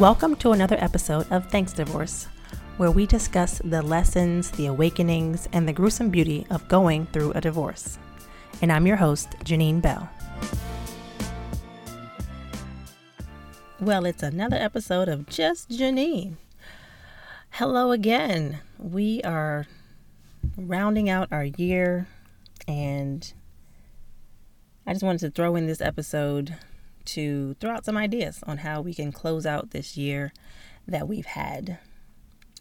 Welcome to another episode of Thanks Divorce, where we discuss the lessons, the awakenings, and the gruesome beauty of going through a divorce. And I'm your host, Janine Bell. Well, it's another episode of Just Janine. Hello again. We are rounding out our year, and I just wanted to throw in this episode to throw out some ideas on how we can close out this year that we've had.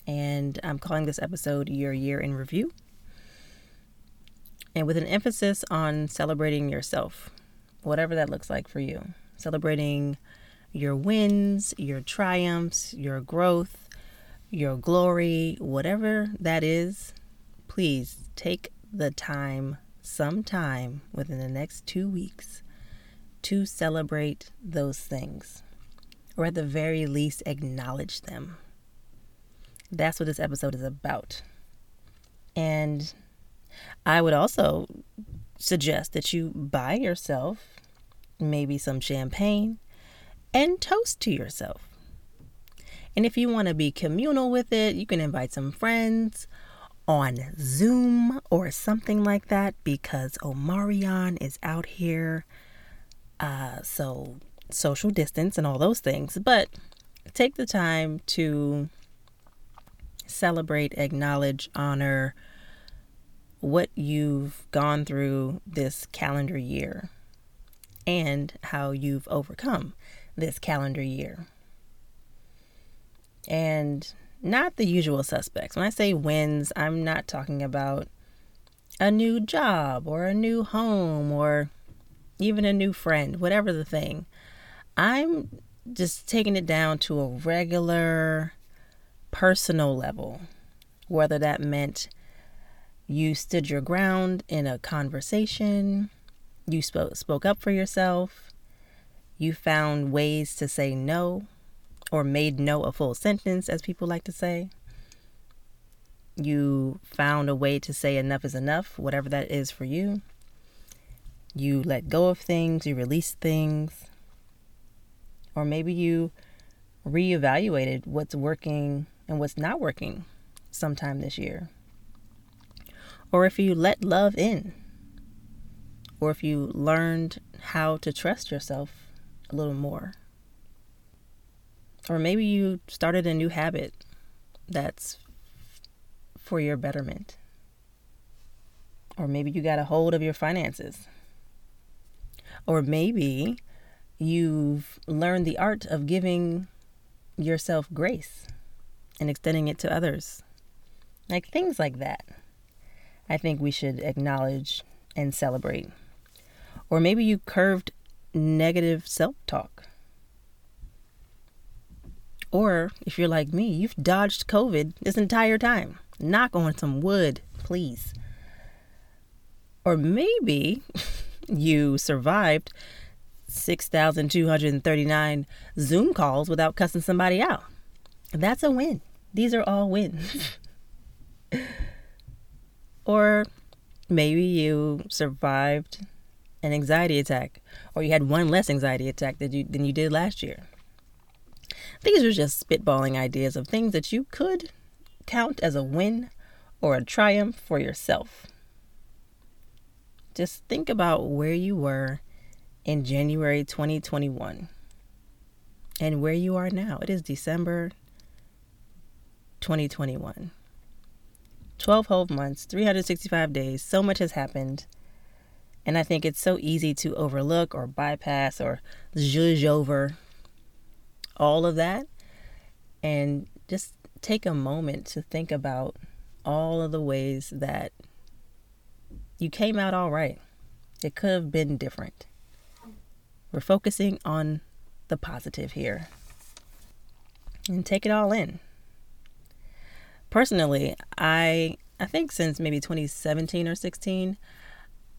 And I'm calling this episode Your Year in Review. And with an emphasis on celebrating yourself, whatever that looks like for you. Celebrating your wins, your triumphs, your growth, your glory, whatever that is, please take the time, some time within the next two weeks to celebrate those things, or at the very least, acknowledge them. That's what this episode is about. And I would also suggest that you buy yourself maybe some champagne and toast to yourself. And if you want to be communal with it, you can invite some friends on Zoom or something like that because Omicron is out here uh, so, social distance and all those things. But take the time to celebrate, acknowledge, honor what you've gone through this calendar year and how you've overcome this calendar year. And not the usual suspects. When I say wins, I'm not talking about a new job or a new home or even a new friend, whatever the thing. I'm just taking it down to a regular personal level, whether that meant you stood your ground in a conversation, you spoke, spoke up for yourself, you found ways to say no, or made no a full sentence, as people like to say. You found a way to say enough is enough, whatever that is for you. You let go of things, you release things, or maybe you reevaluated what's working and what's not working sometime this year. Or if you let love in, or if you learned how to trust yourself a little more. Or maybe you started a new habit that's for your betterment. Or maybe you got a hold of your finances or maybe you've learned the art of giving yourself grace and extending it to others. Like things like that. I think we should acknowledge and celebrate. Or maybe you curved negative self talk. Or if you're like me, you've dodged COVID this entire time. Knock on some wood, please. Or maybe you survived 6,239 Zoom calls without cussing somebody out. That's a win. These are all wins. or maybe you survived an anxiety attack or you had one less anxiety attack than you, than you did last year. These are just spitballing ideas of things that you could count as a win or a triumph for yourself. Just think about where you were in January 2021 and where you are now. It is December 2021. 12 whole months, 365 days. So much has happened. And I think it's so easy to overlook or bypass or zhuzh over all of that and just take a moment to think about all of the ways that you came out all right. It could have been different. We're focusing on the positive here and take it all in. Personally, I I think since maybe 2017 or 16,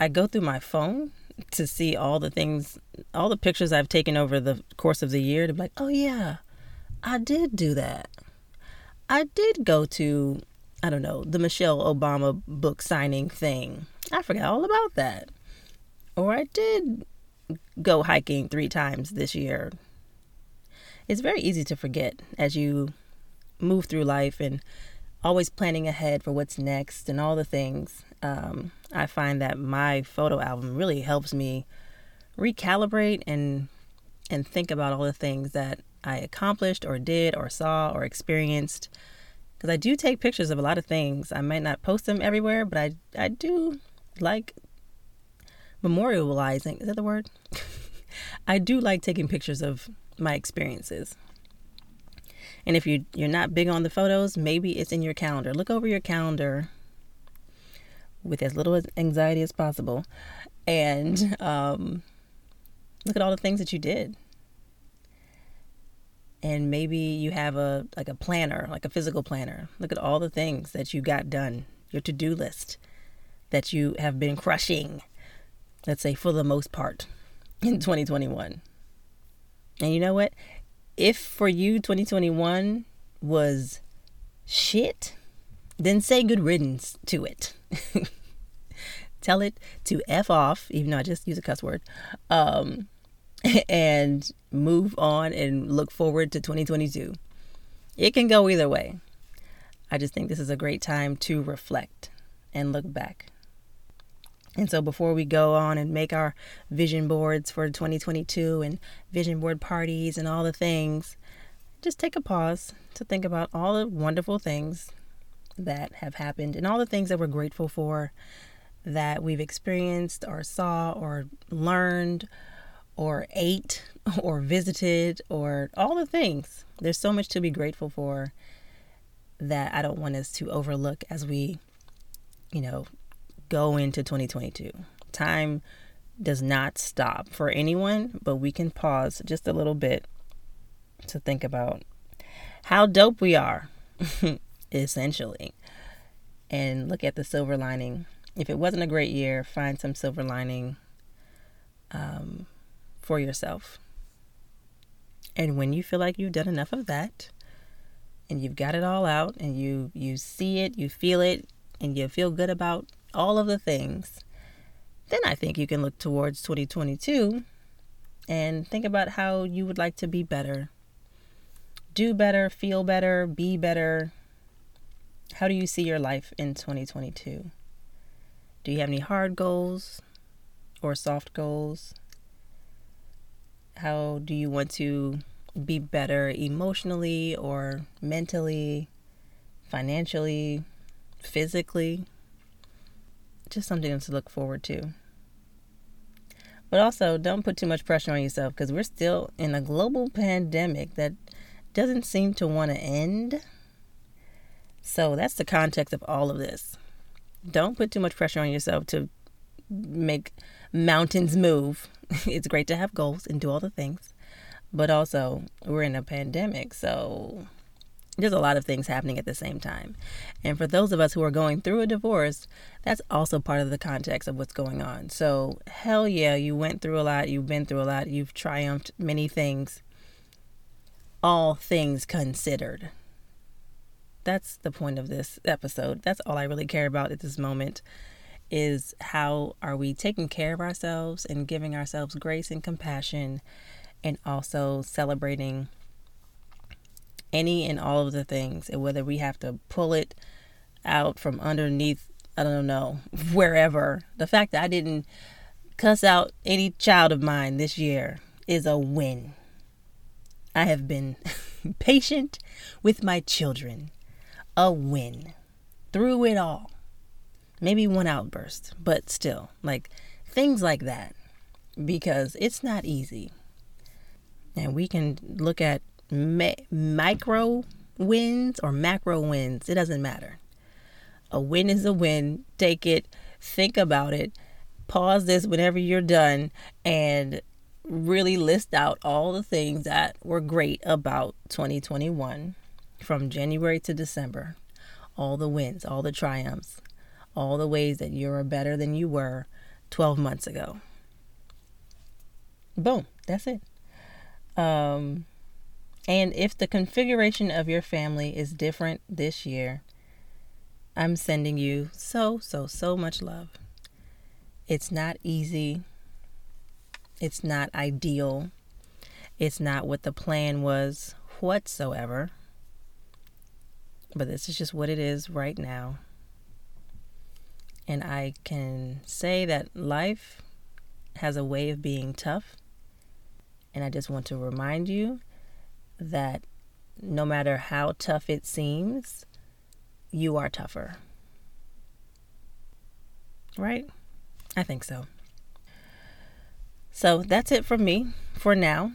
I go through my phone to see all the things, all the pictures I've taken over the course of the year to be like, oh yeah, I did do that. I did go to, I don't know, the Michelle Obama book signing thing. I forgot all about that. Or I did go hiking three times this year. it's very easy to forget as you move through life and always planning ahead for what's next and all the things. Um, I find that my photo album really helps me recalibrate and and think about all the things that I accomplished or did or saw or experienced. Because I do take pictures of a lot of things. I might not post them everywhere, but I I do like memorializing. Is that the word? I do like taking pictures of my experiences. And if you you're not big on the photos, maybe it's in your calendar. Look over your calendar with as little anxiety as possible, and um, look at all the things that you did. And maybe you have a like a planner, like a physical planner. Look at all the things that you got done, your to-do list that you have been crushing. Let's say for the most part in 2021. And you know what? If for you 2021 was shit, then say good riddance to it. Tell it to F off, even though I just use a cuss word, um, and move on and look forward to 2022. It can go either way. I just think this is a great time to reflect and look back. And so before we go on and make our vision boards for 2022 and vision board parties and all the things, just take a pause to think about all the wonderful things that have happened and all the things that we're grateful for that we've experienced or saw or learned or ate or visited or all the things. There's so much to be grateful for that I don't want us to overlook as we, you know, go into 2022. Time does not stop for anyone, but we can pause just a little bit to think about how dope we are, essentially, and look at the silver lining. If it wasn't a great year, find some silver lining um, for yourself. And when you feel like you've done enough of that, and you've got it all out, and you you see it, you feel it, and you feel good about all of the things, then I think you can look towards 2022 and think about how you would like to be better. Do better, feel better, be better. How do you see your life in 2022? Do you have any hard goals or soft goals? How do you want to be better emotionally or mentally, financially, physically? Just something to look forward to. But also, don't put too much pressure on yourself because we're still in a global pandemic that doesn't seem to want to end. So, that's the context of all of this. Don't put too much pressure on yourself to make mountains move. it's great to have goals and do all the things, but also, we're in a pandemic. So, there's a lot of things happening at the same time. And for those of us who are going through a divorce, that's also part of the context of what's going on. So, hell yeah, you went through a lot, you've been through a lot, you've triumphed many things, all things considered. That's the point of this episode. That's all I really care about at this moment is how are we taking care of ourselves and giving ourselves grace and compassion and also celebrating any and all of the things, and whether we have to pull it out from underneath, I don't know, wherever. The fact that I didn't cuss out any child of mine this year is a win. I have been patient with my children. A win. Through it all. Maybe one outburst, but still, like things like that. Because it's not easy. And we can look at micro wins or macro wins. It doesn't matter. A win is a win. Take it, think about it, pause this whenever you're done, and really list out all the things that were great about 2021 from January to December. All the wins, all the triumphs, all the ways that you're better than you were 12 months ago. Boom, that's it. Um, and if the configuration of your family is different this year, I'm sending you so, so, so much love. It's not easy, it's not ideal, It's not what the plan was whatsoever. But this is just what it is right now. And I can say that life has a way of being tough. And I just want to remind you that no matter how tough it seems, you are tougher. Right? I think so. So that's it from me for now.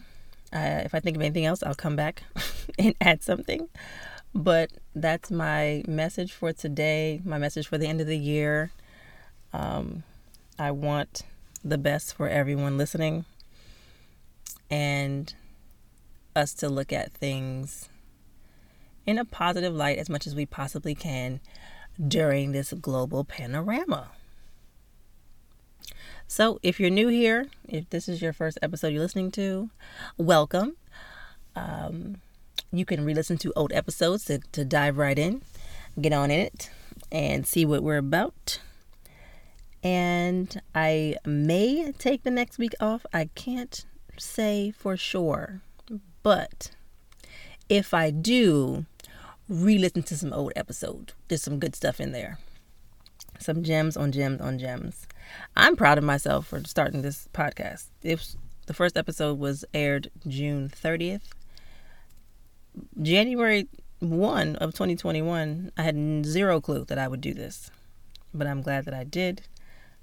Uh, if I think of anything else, I'll come back and add something. But that's my message for today, my message for the end of the year. Um, I want the best for everyone listening and us to look at things in a positive light as much as we possibly can during this global panorama. So, if you're new here, if this is your first episode you're listening to, welcome. Um, you can re listen to old episodes to, to dive right in, get on in it, and see what we're about. And I may take the next week off. I can't say for sure. But if I do, re listen to some old episodes. There's some good stuff in there. Some gems on gems on gems. I'm proud of myself for starting this podcast. If the first episode was aired June 30th, January 1 of 2021, I had zero clue that I would do this. But I'm glad that I did.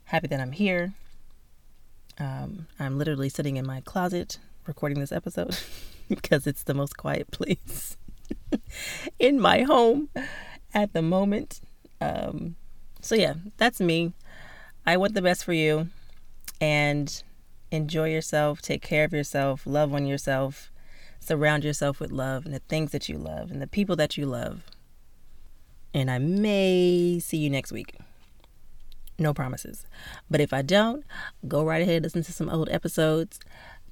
Happy that I'm here. Um, I'm literally sitting in my closet recording this episode because it's the most quiet place in my home at the moment. Um, so, yeah, that's me. I want the best for you and enjoy yourself, take care of yourself, love on yourself, surround yourself with love and the things that you love and the people that you love. And I may see you next week. No promises. But if I don't, go right ahead, listen to some old episodes,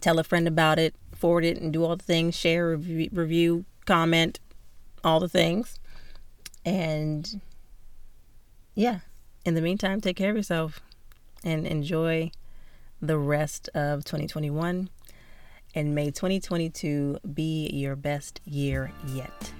tell a friend about it, forward it, and do all the things share, review, review comment, all the things. And yeah, in the meantime, take care of yourself and enjoy the rest of 2021. And may 2022 be your best year yet.